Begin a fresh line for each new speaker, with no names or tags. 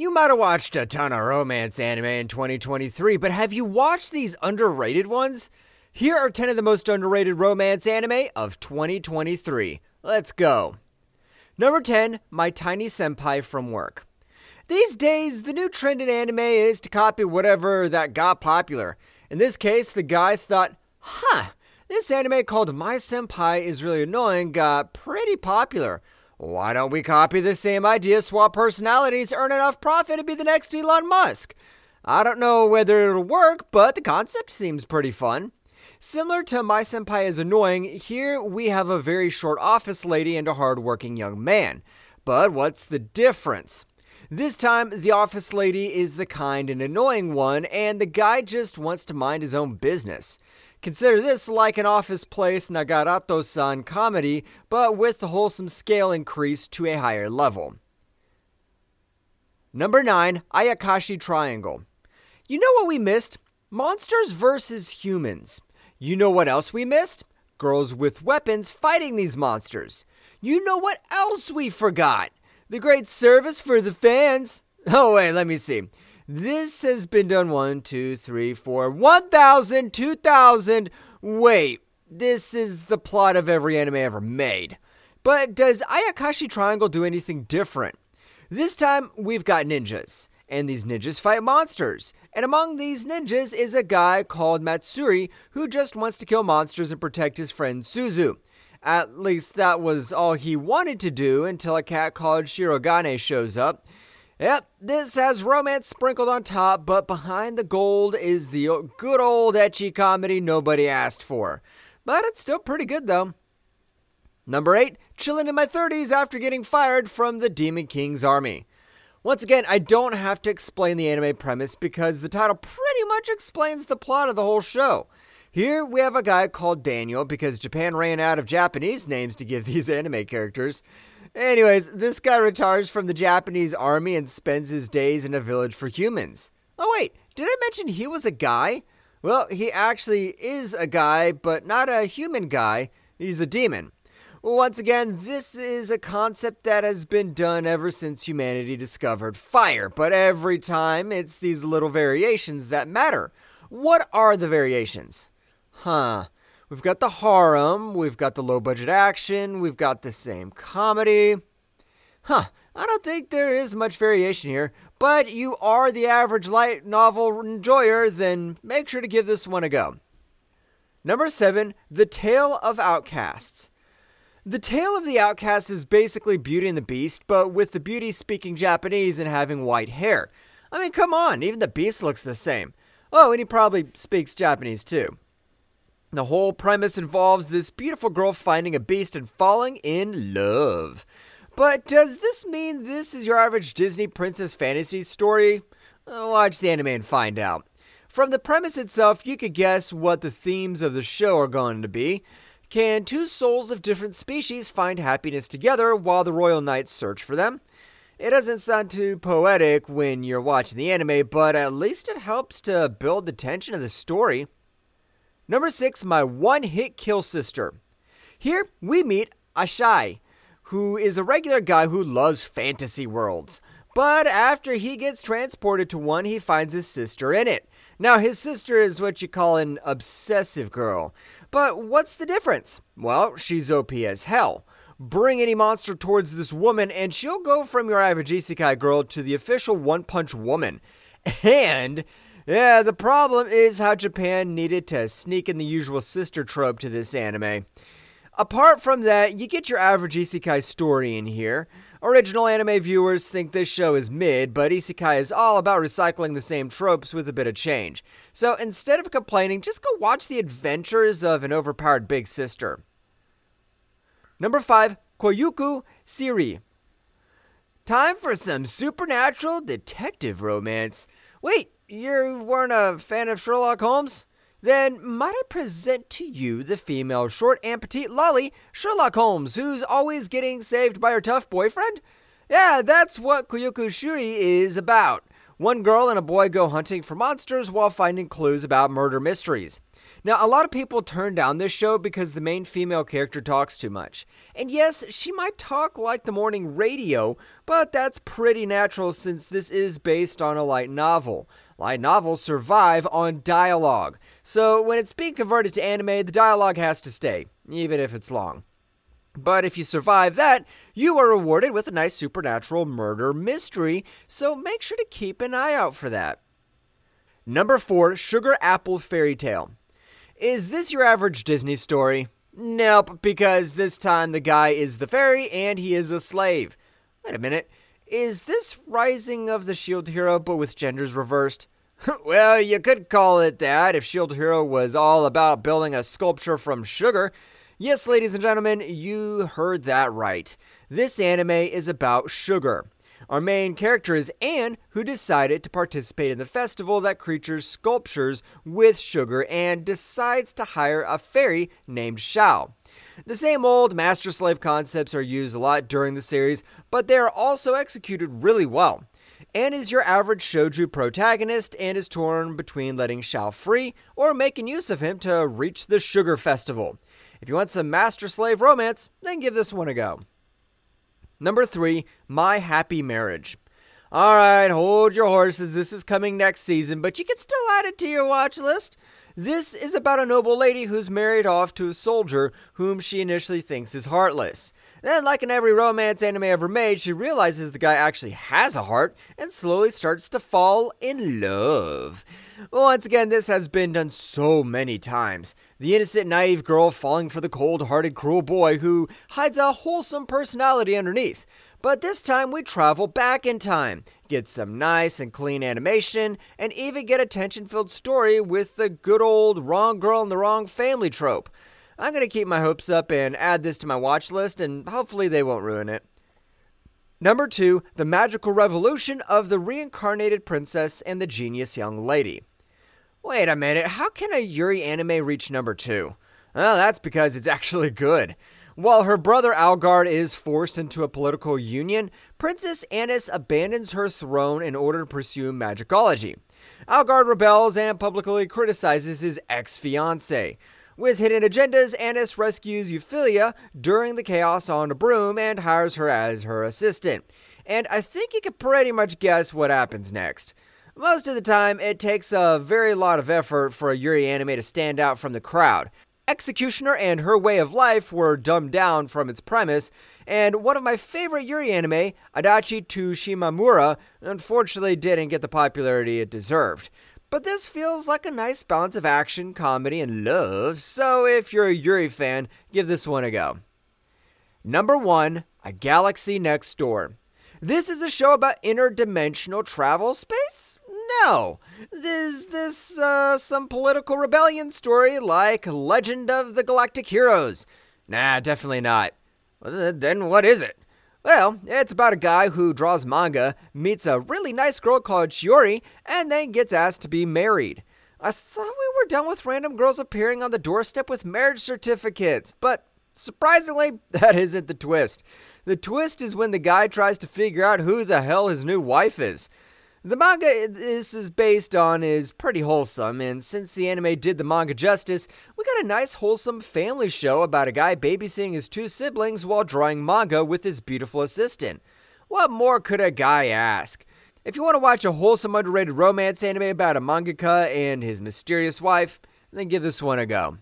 You might have watched a ton of romance anime in 2023, but have you watched these underrated ones? Here are 10 of the most underrated romance anime of 2023. Let's go. Number 10, My Tiny Senpai from Work. These days, the new trend in anime is to copy whatever that got popular. In this case, the guys thought, huh, this anime called My Senpai is really annoying got pretty popular. Why don't we copy the same idea, swap personalities, earn enough profit, and be the next Elon Musk? I don't know whether it'll work, but the concept seems pretty fun. Similar to My Senpai is Annoying, here we have a very short office lady and a hardworking young man. But what's the difference? This time, the office lady is the kind and annoying one, and the guy just wants to mind his own business. Consider this like an Office Place Nagatoro san comedy, but with the wholesome scale increased to a higher level. Number 9 Ayakashi Triangle. You know what we missed? Monsters versus humans. You know what else we missed? Girls with weapons fighting these monsters. You know what else we forgot? The great service for the fans. Oh, wait, let me see. This has been done one, two, three, four, 1,000, 2,000. Wait, this is the plot of every anime ever made. But does Ayakashi Triangle do anything different? This time, we've got ninjas, and these ninjas fight monsters. And among these ninjas is a guy called Matsuri who just wants to kill monsters and protect his friend Suzu. At least that was all he wanted to do until a cat called Shirogane shows up Yep, this has romance sprinkled on top, but behind the gold is the good old ecchi comedy nobody asked for. But it's still pretty good though. Number 8, chilling in my 30s after getting fired from the Demon King's army. Once again, I don't have to explain the anime premise because the title pretty much explains the plot of the whole show. Here we have a guy called Daniel because Japan ran out of Japanese names to give these anime characters. Anyways, this guy retires from the Japanese army and spends his days in a village for humans. Oh, wait, did I mention he was a guy? Well, he actually is a guy, but not a human guy. He's a demon. Once again, this is a concept that has been done ever since humanity discovered fire, but every time it's these little variations that matter. What are the variations? Huh. We've got the harem, we've got the low budget action, we've got the same comedy. Huh, I don't think there is much variation here, but you are the average light novel enjoyer, then make sure to give this one a go. Number 7, The Tale of Outcasts. The Tale of the Outcast is basically Beauty and the Beast, but with the beauty speaking Japanese and having white hair. I mean, come on, even the Beast looks the same. Oh, and he probably speaks Japanese too. The whole premise involves this beautiful girl finding a beast and falling in love. But does this mean this is your average Disney princess fantasy story? Uh, watch the anime and find out. From the premise itself, you could guess what the themes of the show are going to be. Can two souls of different species find happiness together while the royal knights search for them? It doesn't sound too poetic when you're watching the anime, but at least it helps to build the tension of the story. Number six, my one hit kill sister. Here we meet Asahi, who is a regular guy who loves fantasy worlds. But after he gets transported to one, he finds his sister in it. Now, his sister is what you call an obsessive girl. But what's the difference? Well, she's OP as hell. Bring any monster towards this woman, and she'll go from your average isekai girl to the official One Punch Woman. And yeah, the problem is how Japan needed to sneak in the usual sister trope to this anime. Apart from that, you get your average isekai story in here. Original anime viewers think this show is mid, but isekai is all about recycling the same tropes with a bit of change. So instead of complaining, just go watch the adventures of an overpowered big sister. Number 5, Kyokou Suiri. Time for some supernatural detective romance. Wait, you weren't a fan of Sherlock Holmes? Then might I present to you the female short and petite lolly, Sherlock Holmes, who's always getting saved by her tough boyfriend? Yeah, that's what Kyokou Suiri is about. One girl and a boy go hunting for monsters while finding clues about murder mysteries. Now, a lot of people turn down this show because the main female character talks too much. And yes, she might talk like the morning radio, but that's pretty natural since this is based on a light novel. Light novels survive on dialogue. So when it's being converted to anime, the dialogue has to stay, even if it's long. But if you survive that, you are rewarded with a nice supernatural murder mystery, so make sure to keep an eye out for that. Number 4 Sugar Apple Fairy Tale. Is this your average Disney story? Nope, because this time the guy is the fairy and he is a slave. Wait a minute. Is this Rising of the Shield Hero but with genders reversed? well, you could call it that if Shield Hero was all about building a sculpture from sugar. Yes, ladies and gentlemen, you heard that right. This anime is about sugar. Our main character is Anne, who decided to participate in the festival that creatures sculptures with sugar and decides to hire a fairy named Xiao. The same old master slave concepts are used a lot during the series, but they are also executed really well. Anne is your average shoujo protagonist and is torn between letting Xiao free or making use of him to reach the sugar festival. If you want some master slave romance, then give this one a go. Number three, My Happy Marriage. All right, hold your horses. This is coming next season, but you can still add it to your watch list. This is about a noble lady who's married off to a soldier whom she initially thinks is heartless. Then, like in every romance anime ever made, she realizes the guy actually has a heart and slowly starts to fall in love. Once again, this has been done so many times. The innocent, naive girl falling for the cold hearted, cruel boy who hides a wholesome personality underneath. But this time we travel back in time, get some nice and clean animation, and even get a tension filled story with the good old wrong girl in the wrong family trope. I'm going to keep my hopes up and add this to my watch list, and hopefully they won't ruin it. Number two, The Magical Revolution of the Reincarnated Princess and the Genius Young Lady. Wait a minute, how can a Yuri anime reach number two? Well, that's because it's actually good. While her brother Algard is forced into a political union, Princess Anis abandons her throne in order to pursue magicology. Algard rebels and publicly criticizes his ex fiancee. With hidden agendas, Anis rescues Euphyllia during the chaos on a broom and hires her as her assistant. And I think you can pretty much guess what happens next. Most of the time, it takes a very lot of effort for a Yuri anime to stand out from the crowd. Executioner and her way of life were dumbed down from its premise, and one of my favorite Yuri anime, Adachi to Shimamura, unfortunately didn't get the popularity it deserved. But this feels like a nice balance of action, comedy, and love, so if you're a Yuri fan, give this one a go. Number 1 A Galaxy Next Door. This is a show about interdimensional travel space? No. Is this uh, some political rebellion story like Legend of the Galactic Heroes? Nah, definitely not. Then what is it? Well, it's about a guy who draws manga, meets a really nice girl called Shiori, and then gets asked to be married. I thought we were done with random girls appearing on the doorstep with marriage certificates, but surprisingly, that isn't the twist. The twist is when the guy tries to figure out who the hell his new wife is. The manga this is based on is pretty wholesome, and since the anime did the manga justice, we got a nice wholesome family show about a guy babysitting his two siblings while drawing manga with his beautiful assistant. What more could a guy ask? If you want to watch a wholesome underrated romance anime about a mangaka and his mysterious wife, then give this one a go.